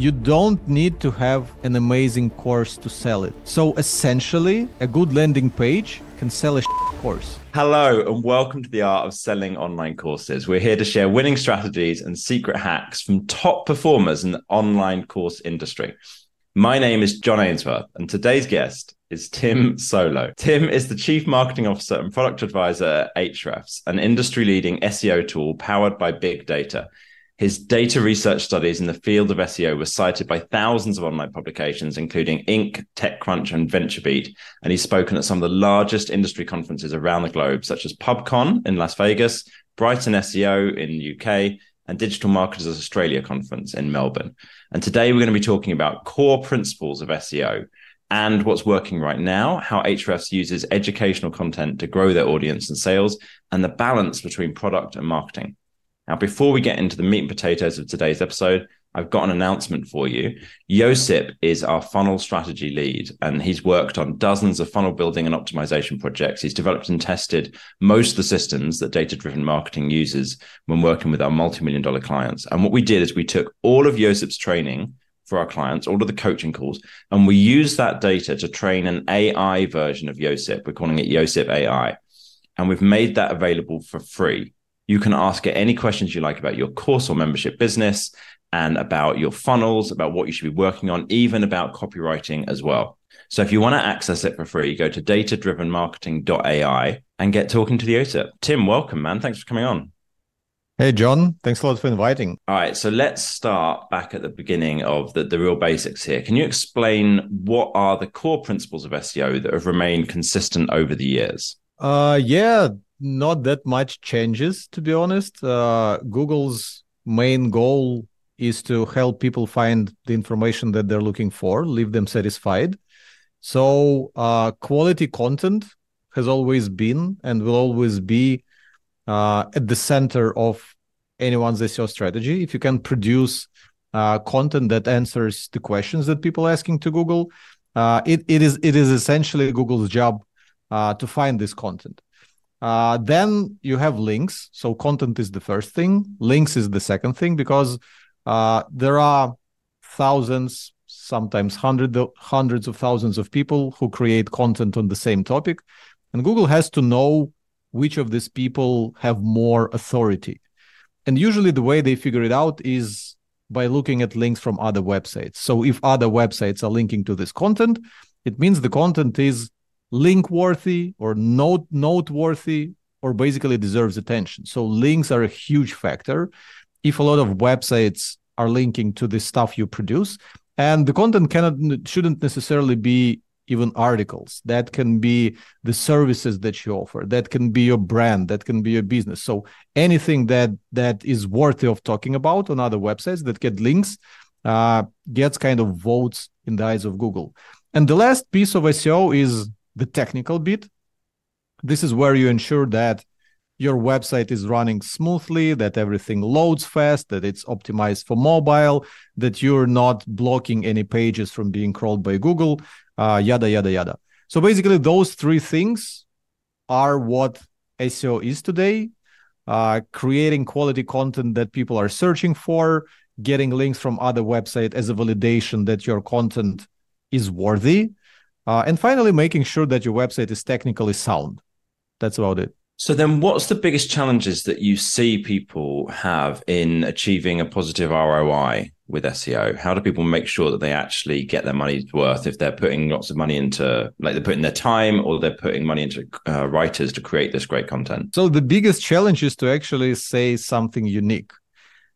you don't need to have an amazing course to sell it. So essentially, a good landing page can sell a course. Hello, and welcome to the Art of Selling Online Courses. We're here to share winning strategies and secret hacks from top performers in the online course industry. My name is John Ainsworth, and today's guest is Tim Soulo. Tim is the Chief Marketing Officer and Product Advisor at Ahrefs, an industry leading SEO tool powered by big data. His data research studies in the field of SEO were cited by thousands of online publications, including Inc., TechCrunch, and VentureBeat. And he's spoken at some of the largest industry conferences around the globe, such as PubCon in Las Vegas, Brighton SEO in the UK, and Digital Marketers Australia conference in Melbourne. And today we're going to be talking about core principles of SEO and what's working right now, how Ahrefs uses educational content to grow their audience and sales, and the balance between product and marketing. Now, before we get into the meat and potatoes of today's episode, I've got an announcement for you. Josip is our funnel strategy lead, and he's worked on dozens of funnel building and optimization projects. He's developed and tested most of the systems that data driven marketing uses when working with our multi million dollar clients. And what we did is we took all of Josip's training for our clients, all of the coaching calls, and we used that data to train an AI version of Josip. We're calling it Josip AI. And we've made that available for free. You can ask it any questions you like about your course or membership business and about your funnels, about what you should be working on, even about copywriting as well. So if you want to access it for free, go to datadrivenmarketing.ai and get talking to the OTIP. Tim, welcome, man. Thanks for coming on. Hey, John. Thanks a lot for inviting. All right. So let's start back at the beginning of the, the real basics here. Can you explain what are the core principles of SEO that have remained consistent over the years? Uh, yeah, not that much changes to be honest uh, google's main goal is to help people find the information that they're looking for leave them satisfied so uh, quality content has always been and will always be uh, at the center of anyone's SEO strategy. If you can produce uh, content that answers the questions that people are asking to Google, uh, it, it is it is essentially Google's job uh, to find this content. Uh, then you have links. So content is the first thing. Links is the second thing because uh, there are thousands, sometimes hundreds, hundreds of thousands of people who create content on the same topic, and Google has to know which of these people have more authority. And usually, the way they figure it out is by looking at links from other websites. So if other websites are linking to this content, it means the content is link worthy or note noteworthy or basically deserves attention. So links are a huge factor. If a lot of websites are linking to the stuff you produce, and the content cannot shouldn't necessarily be even articles. That can be the services that you offer. That can be your brand. That can be your business. So anything that that is worthy of talking about on other websites that get links uh, gets kind of votes in the eyes of google. And the last piece of seo is the technical bit. This is where you ensure that your website is running smoothly, that everything loads fast, that it's optimized for mobile, that you're not blocking any pages from being crawled by Google, uh, yada, yada, yada. So basically, those three things are what SEO is today uh, creating quality content that people are searching for, getting links from other websites as a validation that your content is worthy uh, and finally, making sure that your website is technically sound. That's about it. So then what's the biggest challenges that you see people have in achieving a positive ROI with SEO? How do people make sure that they actually get their money's worth if they're putting lots of money into like they're putting their time or they're putting money into uh, writers to create this great content? So the biggest challenge is to actually say something unique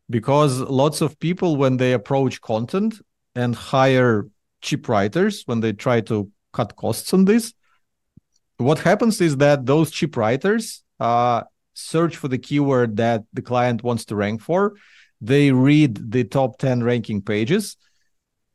because lots of people when they approach content and hire cheap writers when they try to cut costs on this. What happens is that those cheap writers uh, search for the keyword that the client wants to rank for. They read the top 10 ranking pages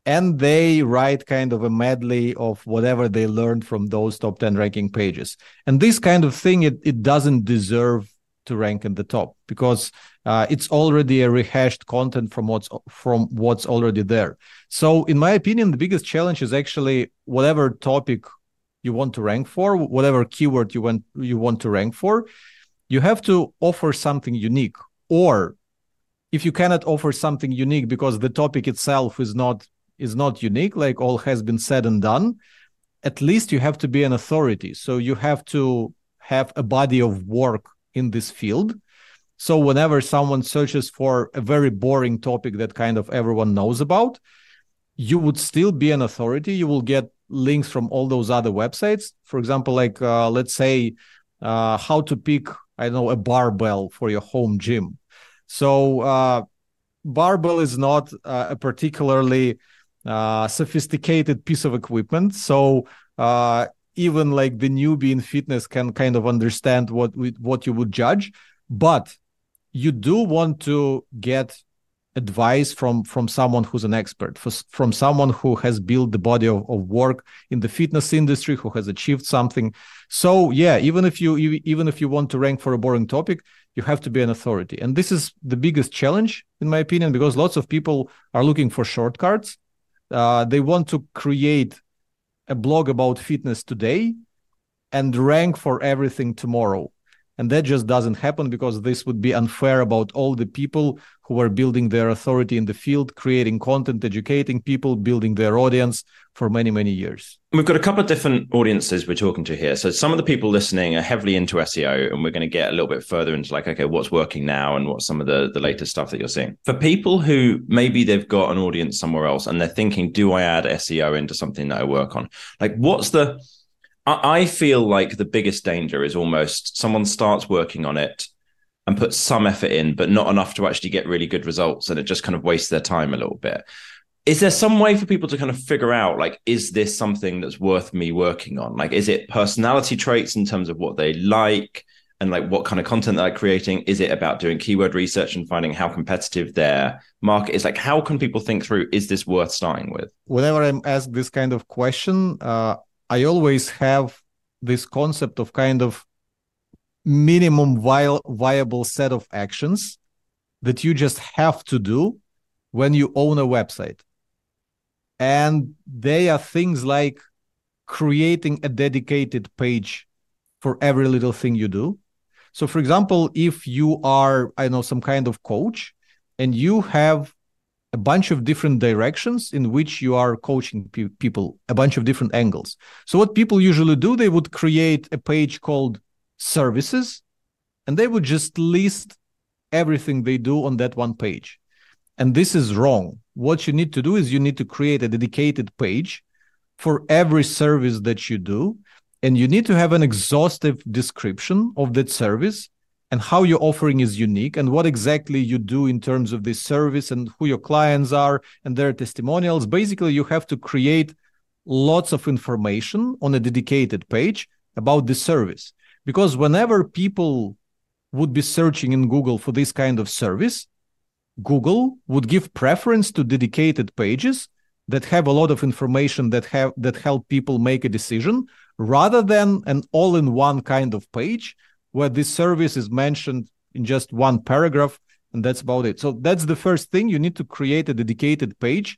and they write kind of a medley of whatever they learned from those top 10 ranking pages. And this kind of thing, it, it doesn't deserve to rank in the top because uh, it's already a rehashed content from what's from what's already there. So, in my opinion, the biggest challenge is actually whatever topic you want to rank for, whatever keyword you want you want to rank for, you have to offer something unique, or if you cannot offer something unique because the topic itself is not is not unique like all has been said and done at least you have to be an authority. So you have to have a body of work in this field so whenever someone searches for a very boring topic that kind of everyone knows about you would still be an authority. You will get links from all those other websites. For example like uh, let's say uh, how to pick i don't know a barbell for your home gym. So uh, barbell is not uh, a particularly uh, sophisticated piece of equipment. So uh, even like the newbie in fitness can kind of understand what what you would judge, but you do want to get advice from from someone who's an expert from someone who has built the body of, of work in the fitness industry who has achieved something. So yeah even if you even if you want to rank for a boring topic you have to be an authority. And this is the biggest challenge in my opinion because lots of people are looking for shortcuts. Uh, they want to create a blog about fitness today and rank for everything tomorrow and that just doesn't happen because this would be unfair about all the people who are building their authority in the field, creating content, educating people, building their audience for many, many years. We've got a couple of different audiences we're talking to here. So some of the people listening are heavily into SEO, and we're going to get a little bit further into like, okay, what's working now and what's some of the, the latest stuff that you're seeing. For people who maybe they've got an audience somewhere else and they're thinking, do I add SEO into something that I work on? Like, what's the I feel like the biggest danger is almost someone starts working on it and puts some effort in, but not enough to actually get really good results. And it just kind of wastes their time a little bit. Is there some way for people to kind of figure out, like, is this something that's worth me working on? Like, is it personality traits in terms of what they like and like what kind of content they're creating? Is it about doing keyword research and finding how competitive their market is? Like, how can people think through, is this worth starting with? Whenever I'm asked this kind of question, uh, I always have this concept of kind of minimum vi- viable set of actions that you just have to do when you own a website. And they are things like creating a dedicated page for every little thing you do. So, for example, if you are, I know, some kind of coach and you have a bunch of different directions in which you are coaching pe- people, a bunch of different angles. So, what people usually do, they would create a page called services and they would just list everything they do on that one page. And this is wrong. What you need to do is you need to create a dedicated page for every service that you do. And you need to have an exhaustive description of that service and how your offering is unique and what exactly you do in terms of this service and who your clients are and their testimonials. Basically, you have to create lots of information on a dedicated page about the service. Because whenever people would be searching in Google for this kind of service, Google would give preference to dedicated pages that have a lot of information that have that help people make a decision rather than an all-in-one kind of page where this service is mentioned in just one paragraph and that's about it. So that's the first thing. You need to create a dedicated page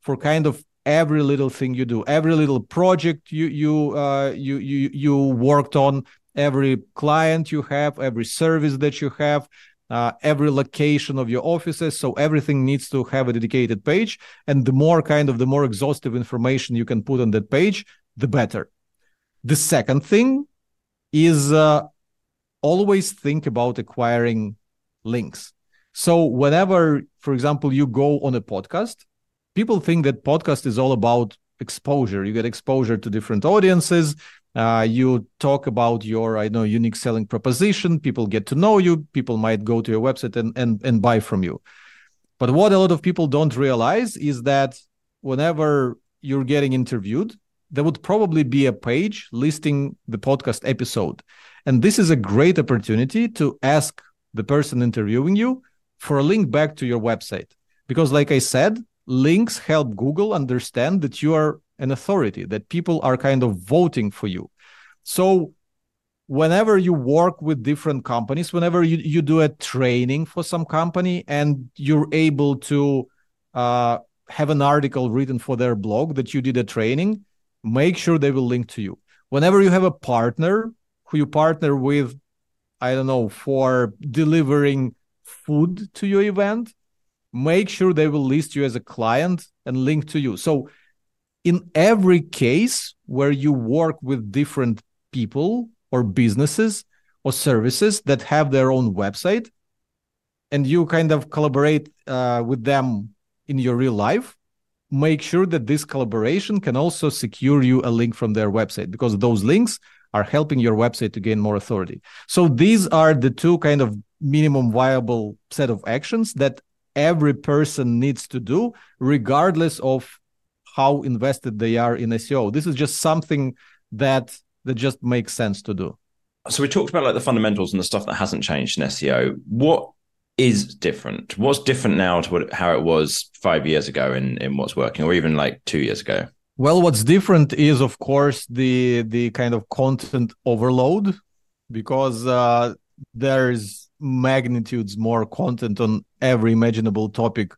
for kind of every little thing you do every little project you you uh, you you you worked on every client you have every service that you have uh, every location of your offices. So everything needs to have a dedicated page. And the more kind of the more exhaustive information you can put on that page the better. The second thing is uh, always think about acquiring links. So whenever, for example, you go on a podcast, people think that podcast is all about exposure. You get exposure to different audiences. Uh, you talk about your, I know, unique selling proposition. People get to know you. People might go to your website and, and, and buy from you. But what a lot of people don't realize is that whenever you're getting interviewed, there would probably be a page listing the podcast episode. And this is a great opportunity to ask the person interviewing you for a link back to your website. Because, like I said, links help Google understand that you are an authority, that people are kind of voting for you. So, whenever you work with different companies, whenever you, you do a training for some company and you're able to uh, have an article written for their blog that you did a training, make sure they will link to you. Whenever you have a partner who you partner with, I don't know, for delivering food to your event, make sure they will list you as a client and link to you. So, in every case where you work with different people or businesses or services that have their own website, and you kind of collaborate uh, with them in your real life, make sure that this collaboration can also secure you a link from their website because those links are helping your website to gain more authority. So these are the two kind of minimum viable set of actions that every person needs to do regardless of how invested they are in SEO. This is just something that that just makes sense to do. So we talked about like the fundamentals and the stuff that hasn't changed in SEO. What is different? What's different now to what, how it was five years ago in, in what's working, or even like two years ago? Well, what's different is, of course, the the kind of content overload, because uh, there's magnitudes more content on every imaginable topic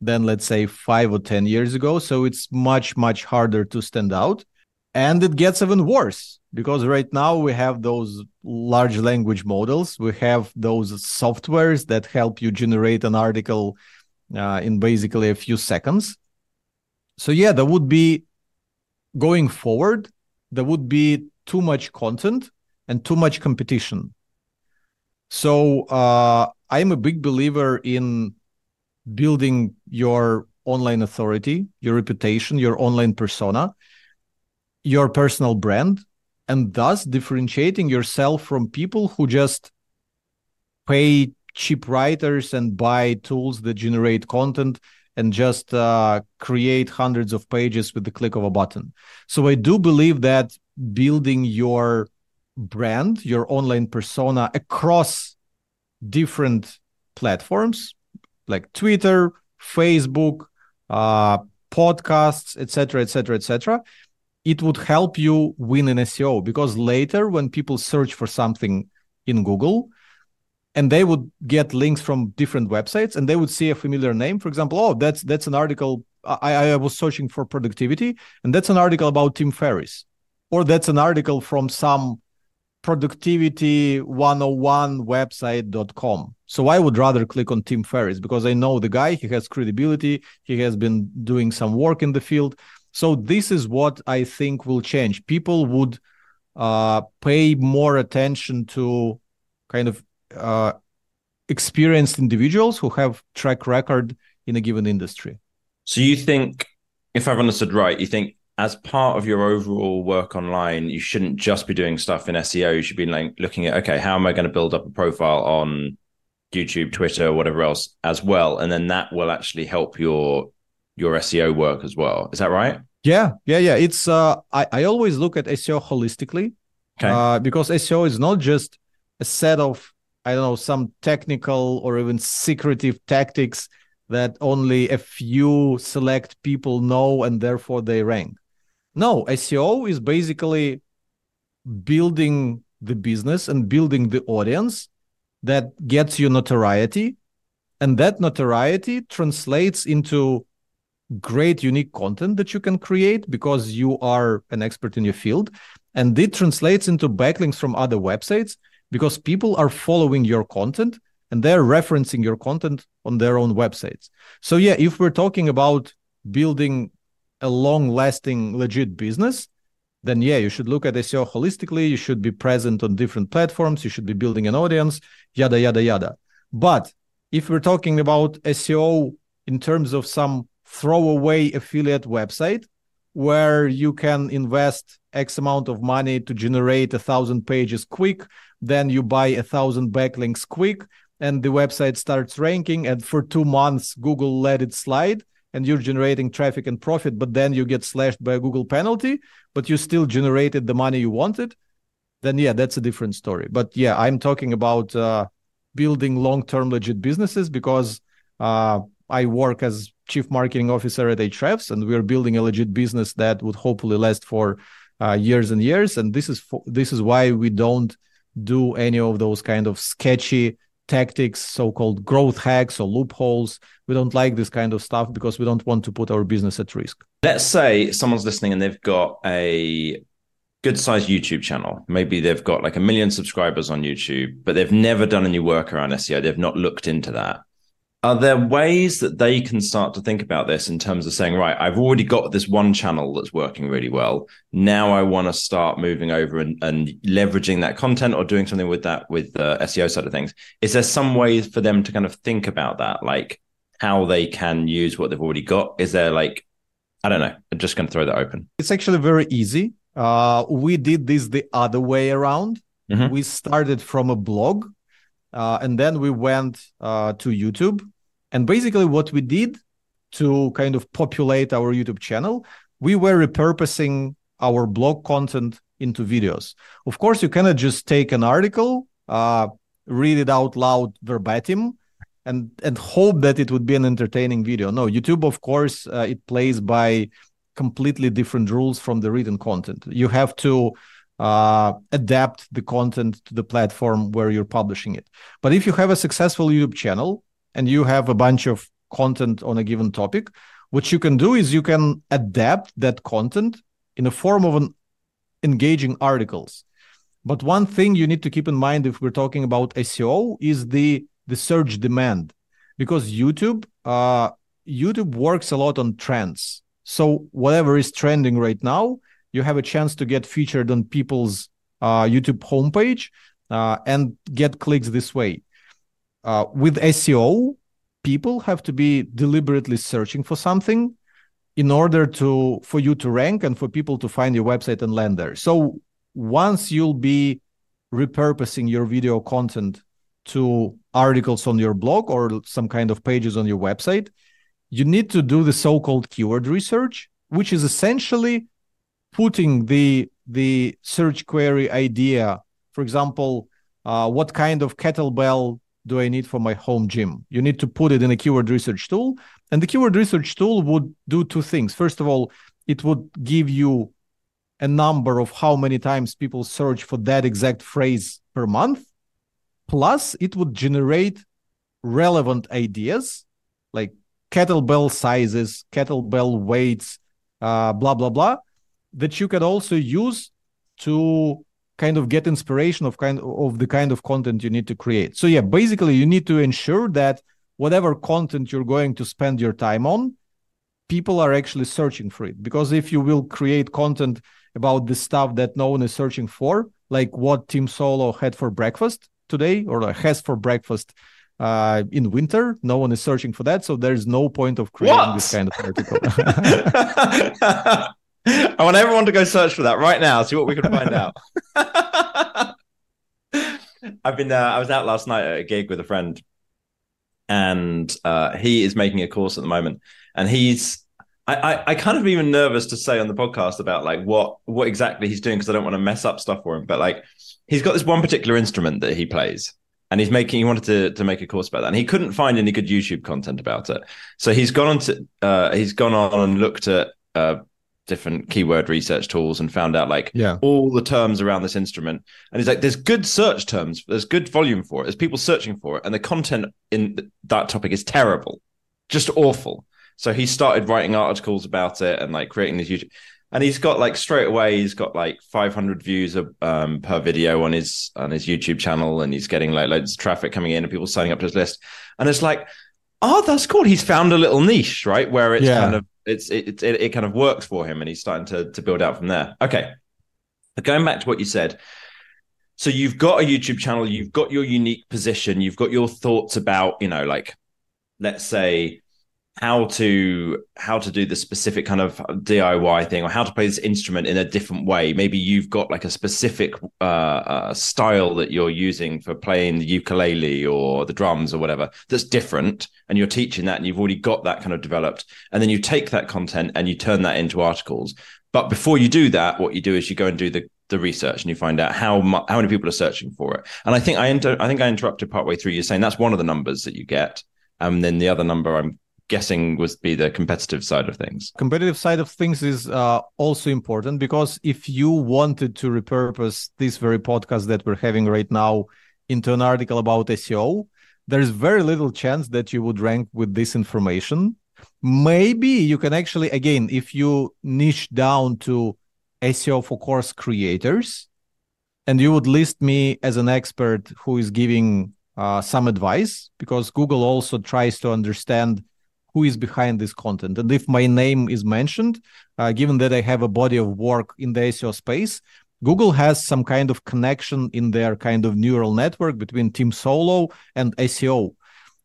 than let's say five or ten years ago. So it's much much harder to stand out, and it gets even worse because right now we have those large language models, we have those softwares that help you generate an article uh, in basically a few seconds. So yeah, there would be going forward, there would be too much content and too much competition. So uh, I'm a big believer in building your online authority, your reputation, your online persona, your personal brand, and thus differentiating yourself from people who just pay cheap writers and buy tools that generate content and just uh, create hundreds of pages with the click of a button. So I do believe that building your brand, your online persona across different platforms like Twitter, Facebook, uh, podcasts, etc., etc., etc., it would help you win in SEO because later when people search for something in Google, and they would get links from different websites and they would see a familiar name. For example oh that's that's an article i i was searching for productivity and that's an article about tim ferriss. Or that's an article from some productivity 101 website.com so i would rather click on tim ferriss because i know the guy he has credibility he has been doing some work in the field. So this is what i think will change. People would uh, pay more attention to kind of uh, experienced individuals who have track record in a given industry. So you think, if I've understood right, you think as part of your overall work online, you shouldn't just be doing stuff in SEO. You should be like looking at okay, how am I going to build up a profile on YouTube, Twitter, whatever else as well, and then that will actually help your your SEO work as well. Is that right? Yeah, yeah, yeah. It's uh, I I always look at SEO holistically, okay. uh, because SEO is not just a set of I don't know, some technical or even secretive tactics that only a few select people know and therefore they rank. No, SEO is basically building the business and building the audience that gets you notoriety. And that notoriety translates into great unique content that you can create because you are an expert in your field. And it translates into backlinks from other websites because people are following your content and they're referencing your content on their own websites. So, yeah, if we're talking about building a long lasting, legit business, then yeah, you should look at SEO holistically. You should be present on different platforms. You should be building an audience, yada, yada, yada. But if we're talking about SEO in terms of some throwaway affiliate website where you can invest X amount of money to generate a thousand pages quick then you buy a thousand backlinks quick and the website starts ranking and for two months google let it slide and you're generating traffic and profit but then you get slashed by a google penalty but you still generated the money you wanted then yeah that's a different story. But yeah i'm talking about uh, building long-term legit businesses because uh, i work as chief marketing officer at Ahrefs and we're building a legit business that would hopefully last for uh, years and years and this is for, this is why we don't do any of those kind of sketchy tactics, so-called growth hacks or loopholes. We don't like this kind of stuff because we don't want to put our business at risk. Let's say someone's listening and they've got a good sized YouTube channel. Maybe they've got like a million subscribers on YouTube, but they've never done any work around SEO. They've not looked into that. Are there ways that they can start to think about this in terms of saying, right, I've already got this one channel that's working really well. Now I want to start moving over and, and leveraging that content or doing something with that with the SEO side of things. Is there some ways for them to kind of think about that, like how they can use what they've already got? Is there like, I don't know, I'm just going to throw that open. It's actually very easy. Uh, we did this the other way around. Mm-hmm. We started from a blog uh, and then we went uh, to YouTube. And basically, what we did to kind of populate our YouTube channel, we were repurposing our blog content into videos. Of course, you cannot just take an article, uh, read it out loud verbatim, and and hope that it would be an entertaining video. No, YouTube, of course, uh, it plays by completely different rules from the written content. You have to uh, adapt the content to the platform where you're publishing it. But if you have a successful YouTube channel and you have a bunch of content on a given topic, what you can do is you can adapt that content in the form of an engaging articles. But one thing you need to keep in mind if we're talking about SEO is the the search demand, because YouTube uh, YouTube works a lot on trends. So whatever is trending right now, you have a chance to get featured on people's uh, YouTube homepage uh, and get clicks this way. Uh, with SEO, people have to be deliberately searching for something in order to for you to rank and for people to find your website and land there. So once you'll be repurposing your video content to articles on your blog or some kind of pages on your website, you need to do the so-called keyword research, which is essentially putting the the search query idea for example uh, what kind of kettlebell do i need for my home gym? You need to put it in a keyword research tool and the keyword research tool would do two things. First of all it would give you a number of how many times people search for that exact phrase per month. Plus it would generate relevant ideas like kettlebell sizes kettlebell weights uh, blah blah blah that you can also use to kind of get inspiration of kind of the kind of content you need to create. So yeah, basically you need to ensure that whatever content you're going to spend your time on, people are actually searching for it. Because if you will create content about the stuff that no one is searching for, like what Tim Soulo had for breakfast today or has for breakfast uh, in winter, no one is searching for that. So there's no point of creating what? this kind of article. I want everyone to go search for that right now, see what we can find out. I've been, uh, I was out last night at a gig with a friend, and uh, he is making a course at the moment. And he's, I, I, I kind of even nervous to say on the podcast about like what, what exactly he's doing because I don't want to mess up stuff for him. But like, he's got this one particular instrument that he plays, and he's making he wanted to to make a course about that and he couldn't find any good youtube content about it so he's gone on to uh, he's gone on and looked at uh, different keyword research tools and found out like yeah. all the terms around this instrument. And he's like, there's good search terms, there's good volume for it, there's people searching for it, and the content in that topic is terrible, just awful. So he started writing articles about it and like creating these YouTube. And he's got like straight away, he's got like 500 views of, um, per video on his on his YouTube channel, and he's getting like loads of traffic coming in and people signing up to his list. And it's like, oh, that's cool. He's found a little niche, right, where it's yeah. kind of it's it, it, it kind of works for him, and he's starting to to build out from there. Okay, going back to what you said. So you've got a YouTube channel, you've got your unique position, you've got your thoughts about, you know, like let's say how to how to do the specific kind of DIY thing or how to play this instrument in a different way. Maybe you've got like a specific uh, uh, style that you're using for playing the ukulele or the drums or whatever that's different, and you're teaching that, and you've already got that kind of developed. And then you take that content and you turn that into articles. But before you do that, what you do is you go and do the the research and you find out how mu- how many people are searching for it. And I think I inter- I think I interrupted partway through. You're saying that's one of the numbers that you get. And then the other number I'm guessing would be the competitive side of things. Competitive side of things is uh, also important because if you wanted to repurpose this very podcast that we're having right now into an article about SEO, there's very little chance that you would rank with this information. Maybe you can actually, again, if you niche down to SEO for course creators, and you would list me as an expert who is giving uh, some advice because Google also tries to understand who is behind this content. And if my name is mentioned, uh, given that I have a body of work in the SEO space, Google has some kind of connection in their kind of neural network between Tim Soulo and SEO.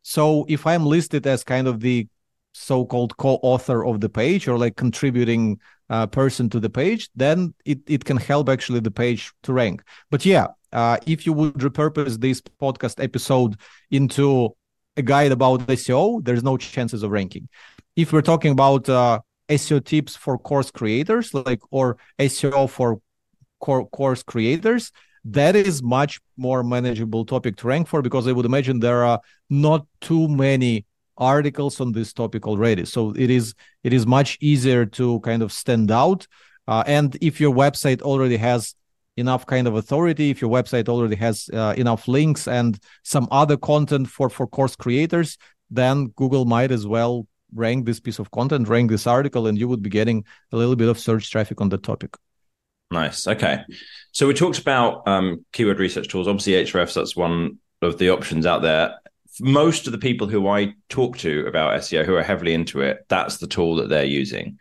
So if I'm listed as kind of the so-called co-author of the page or like contributing uh, person to the page, then it, it can help actually the page to rank. But yeah, uh, if you would repurpose this podcast episode into a guide about SEO, there's no chances of ranking. If we're talking about uh, SEO tips for course creators, like or SEO for core, course creators, that is much more manageable topic to rank for because I would imagine there are not too many articles on this topic already. So it is it is much easier to kind of stand out. Uh, and if your website already has enough kind of authority, if your website already has uh, enough links and some other content for for course creators, then Google might as well rank this piece of content, rank this article, and you would be getting a little bit of search traffic on the topic. Nice. Okay. So we talked about um, keyword research tools. Obviously, Ahrefs, that's one of the options out there. Most of the people who I talk to about SEO who are heavily into it, that's the tool that they're using.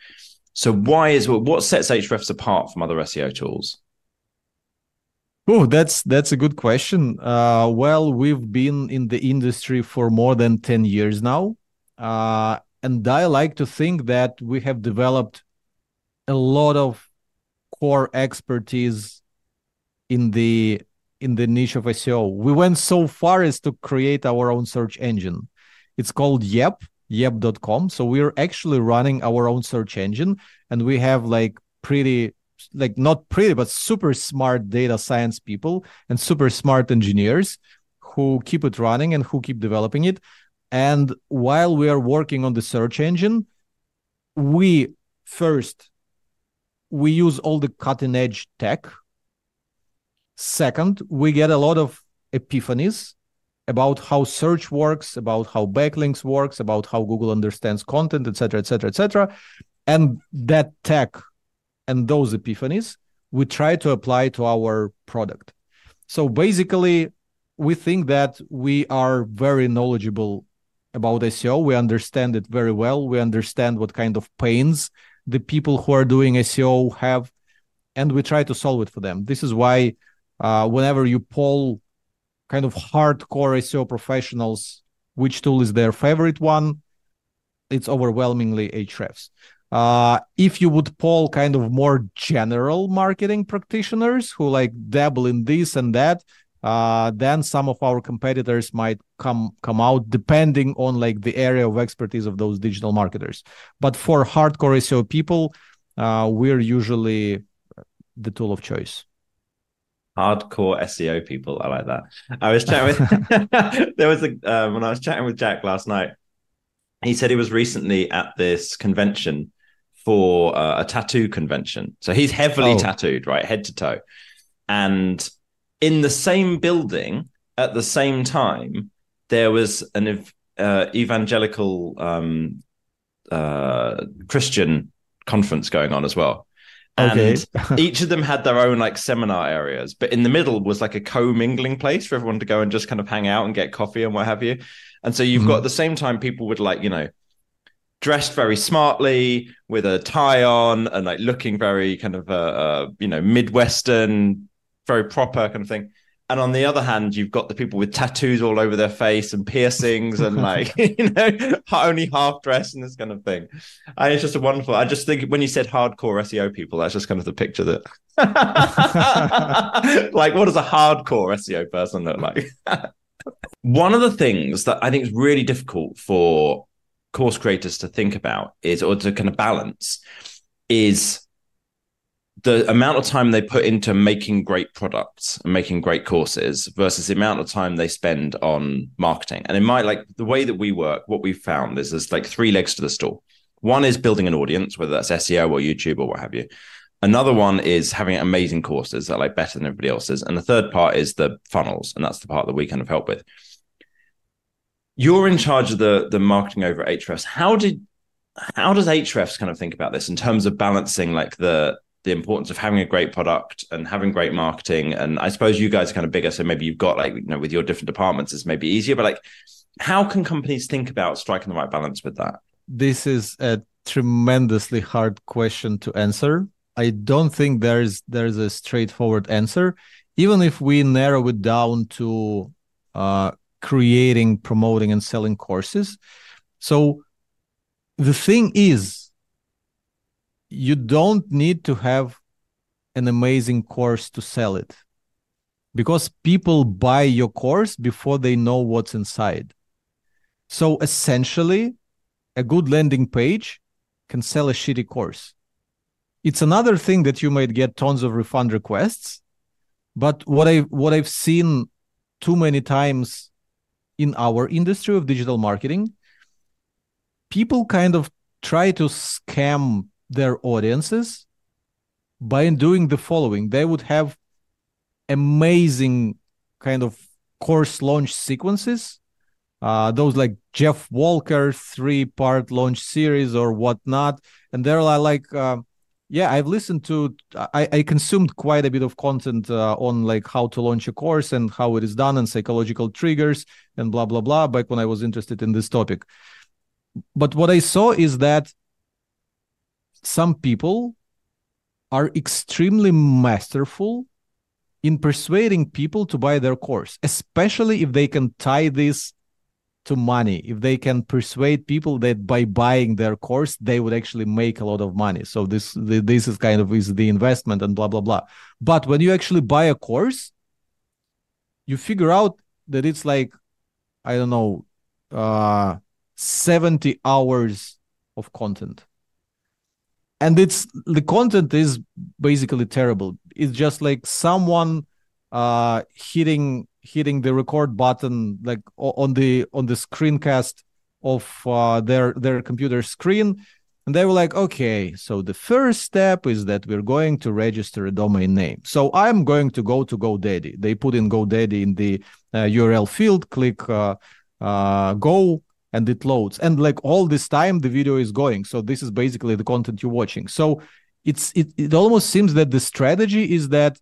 So why is what sets Ahrefs apart from other SEO tools? Oh, that's that's a good question. Uh, well, we've been in the industry for more than ten years now, uh, and I like to think that we have developed a lot of core expertise in the in the niche of SEO. We went so far as to create our own search engine. It's called Yep, yep.com. So we're actually running our own search engine and we have like pretty like not pretty but super smart data science people and super smart engineers who keep it running and who keep developing it. And while we are working on the search engine, we first we use all the cutting edge tech. Second, we get a lot of epiphanies about how search works, about how backlinks works, about how Google understands content, etc., etc., etc. And that tech and those epiphanies we try to apply to our product. So basically, we think that we are very knowledgeable about SEO. We understand it very well. We understand what kind of pains the people who are doing SEO have, and we try to solve it for them. This is why uh, whenever you poll kind of hardcore SEO professionals which tool is their favorite one, it's overwhelmingly Ahrefs. Uh, if you would poll kind of more general marketing practitioners who like dabble in this and that, uh, then some of our competitors might come come out depending on like the area of expertise of those digital marketers. But for hardcore SEO people, uh, we're usually the tool of choice. Hardcore SEO people, I like that. I was chatting with there was a uh, when I was chatting with Jack last night. He said he was recently at this convention for uh, a tattoo convention. So he's heavily oh. tattooed, right, head to toe, and in the same building at the same time, there was an uh, evangelical um, uh, Christian conference going on as well. Okay. And each of them had their own like seminar areas, but in the middle was like a co-mingling place for everyone to go and just kind of hang out and get coffee and what have you. And so you've mm-hmm. got at the same time people would like, you know, dressed very smartly with a tie on and like looking very kind of uh, uh you know midwestern very proper kind of thing. And on the other hand, you've got the people with tattoos all over their face and piercings and like, you know, only half dressed and this kind of thing. And it's just a wonderful. I just think when you said hardcore SEO people, that's just kind of the picture that, like, what does a hardcore SEO person look like? One of the things that I think is really difficult for course creators to think about is, or to kind of balance, is the amount of time they put into making great products and making great courses versus the amount of time they spend on marketing. And in my like the way that we work, what we've found is there's like three legs to the stool. One is building an audience, whether that's SEO or YouTube or what have you. Another one is having amazing courses that are like better than everybody else's. And the third part is the funnels. And that's the part that we kind of help with. You're in charge of the the marketing over at Ahrefs. How did how does Ahrefs kind of think about this in terms of balancing like the the importance of having a great product and having great marketing. And I suppose you guys are kind of bigger, so maybe you've got like you know with your different departments, it's maybe easier. But like, how can companies think about striking the right balance with that? This is a tremendously hard question to answer. I don't think there's there's a straightforward answer. Even if we narrow it down to uh, creating, promoting, and selling courses. So the thing is, you don't need to have an amazing course to sell it because people buy your course before they know what's inside. So essentially, a good landing page can sell a shitty course. It's another thing that you might get tons of refund requests, but what I what I've seen too many times in our industry of digital marketing, people kind of try to scam their audiences by doing the following. They would have amazing kind of course launch sequences uh, those like Jeff Walker three part launch series or whatnot. And they're like, uh, yeah, I've listened to, I, I consumed quite a bit of content uh, on like how to launch a course and how it is done and psychological triggers and blah, blah, blah, back when I was interested in this topic. But what I saw is that some people are extremely masterful in persuading people to buy their course, especially if they can tie this to money. If they can persuade people that by buying their course they would actually make a lot of money. So this this is kind of is the investment and blah blah blah. But when you actually buy a course you figure out that it's like i don't know uh 70 hours of content. And it's the content is basically terrible. It's just like someone uh hitting hitting the record button like on the on the screencast of uh, their their computer screen. And they were like okay so the first step is that we're going to register a domain name. So i'm going to go to godaddy. They put in godaddy in the uh, url field click uh, uh, go and it loads. And like all this time the video is going. So this is basically the content you're watching. So it's it, it almost seems that the strategy is that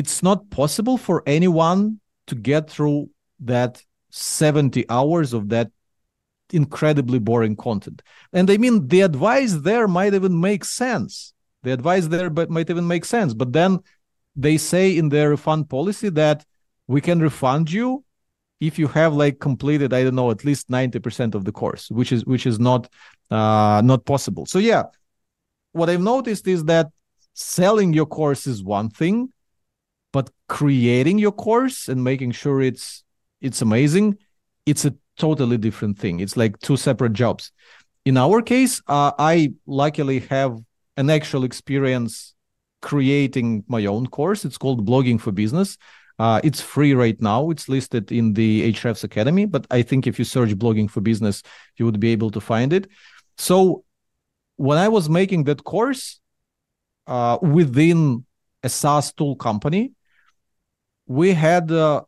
it's not possible for anyone to get through that 70 hours of that incredibly boring content. And I mean, the advice there might even make sense. The advice there but might even make sense. But then they say in their refund policy that we can refund you if you have like completed i don't know at least 90% of the course which is which is not uh not possible so yeah what i've noticed is that selling your course is one thing but creating your course and making sure it's it's amazing it's a totally different thing. It's like two separate jobs. In our case uh, i luckily have an actual experience creating my own course. It's called blogging for business. Uh, it's free right now. It's listed in the Ahrefs academy but i think if you search blogging for business you would be able to find it. So when i was making that course uh, within a saas tool company we had uh,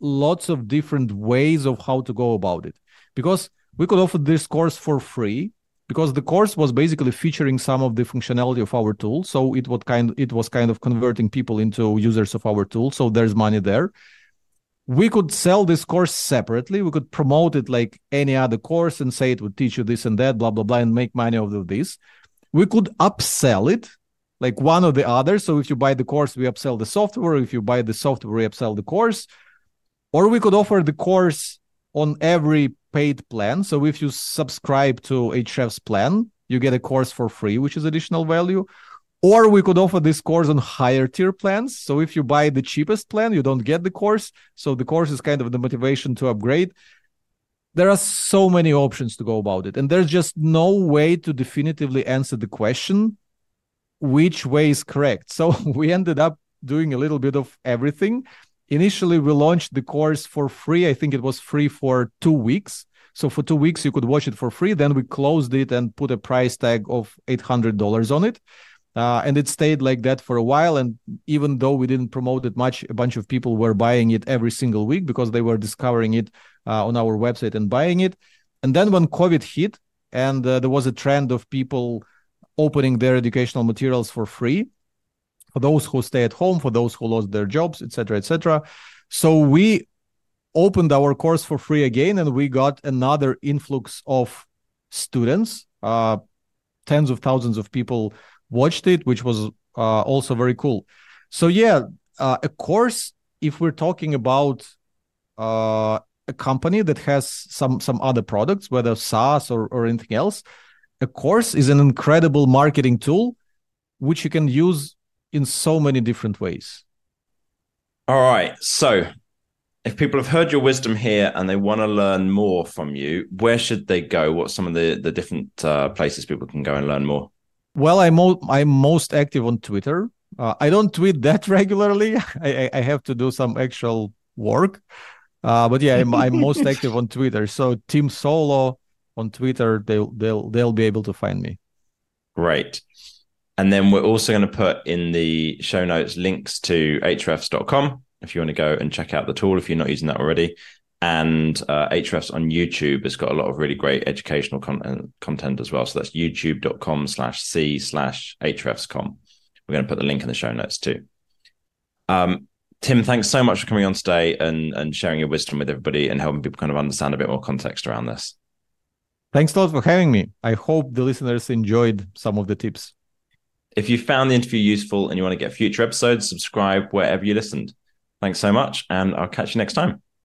lots of different ways of how to go about it. Because we could offer this course for free because the course was basically featuring some of the functionality of our tool. So it was kind it was kind of converting people into users of our tool. So there's money there. We could sell this course separately. We could promote it like any other course and say it would teach you this and that blah blah blah and make money out of this. We could upsell it like one or the other. So if you buy the course, we upsell the software. If you buy the software, we upsell the course. Or we could offer the course on every paid plan. So if you subscribe to Ahrefs plan, you get a course for free, which is additional value. Or we could offer this course on higher tier plans. So if you buy the cheapest plan, you don't get the course. So the course is kind of the motivation to upgrade. There are so many options to go about it. And there's just no way to definitively answer the question which way is correct. So we ended up doing a little bit of everything. Initially, we launched the course for free. I think it was free for two weeks. So for two weeks, you could watch it for free. Then we closed it and put a price tag of $800 on it. Uh, and it stayed like that for a while. And even though we didn't promote it much, a bunch of people were buying it every single week because they were discovering it uh, on our website and buying it. And then when COVID hit, and uh, there was a trend of people opening their educational materials for free for those who stay at home, for those who lost their jobs, etc., etc. So we opened our course for free again, and we got another influx of students. Uh, tens of thousands of people watched it, which was uh, also very cool. So yeah, uh, a course. If we're talking about uh, a company that has some some other products, whether SaaS or, or anything else, a course is an incredible marketing tool which you can use in so many different ways. All right. So, if people have heard your wisdom here and they want to learn more from you, where should they go? What's some of the the different uh, places people can go and learn more? Well, I'm mo- I'm most active on Twitter. Uh, I don't tweet that regularly. I, I have to do some actual work. Uh, but yeah, I'm, I'm most active on Twitter. So Tim Soulo on Twitter, they'll they'll they'll be able to find me. Great. And then we're also going to put in the show notes links to Ahrefs.com if you want to go and check out the tool if you're not using that already. And uh, Ahrefs on YouTube has got a lot of really great educational content, content as well. So that's youtube.com slash c slash Ahrefs.com. We're going to put the link in the show notes too. Um, Tim, thanks so much for coming on today and, and sharing your wisdom with everybody and helping people kind of understand a bit more context around this. Thanks a lot for having me. I hope the listeners enjoyed some of the tips. If you found the interview useful and you want to get future episodes, subscribe wherever you listened. Thanks so much, and I'll catch you next time.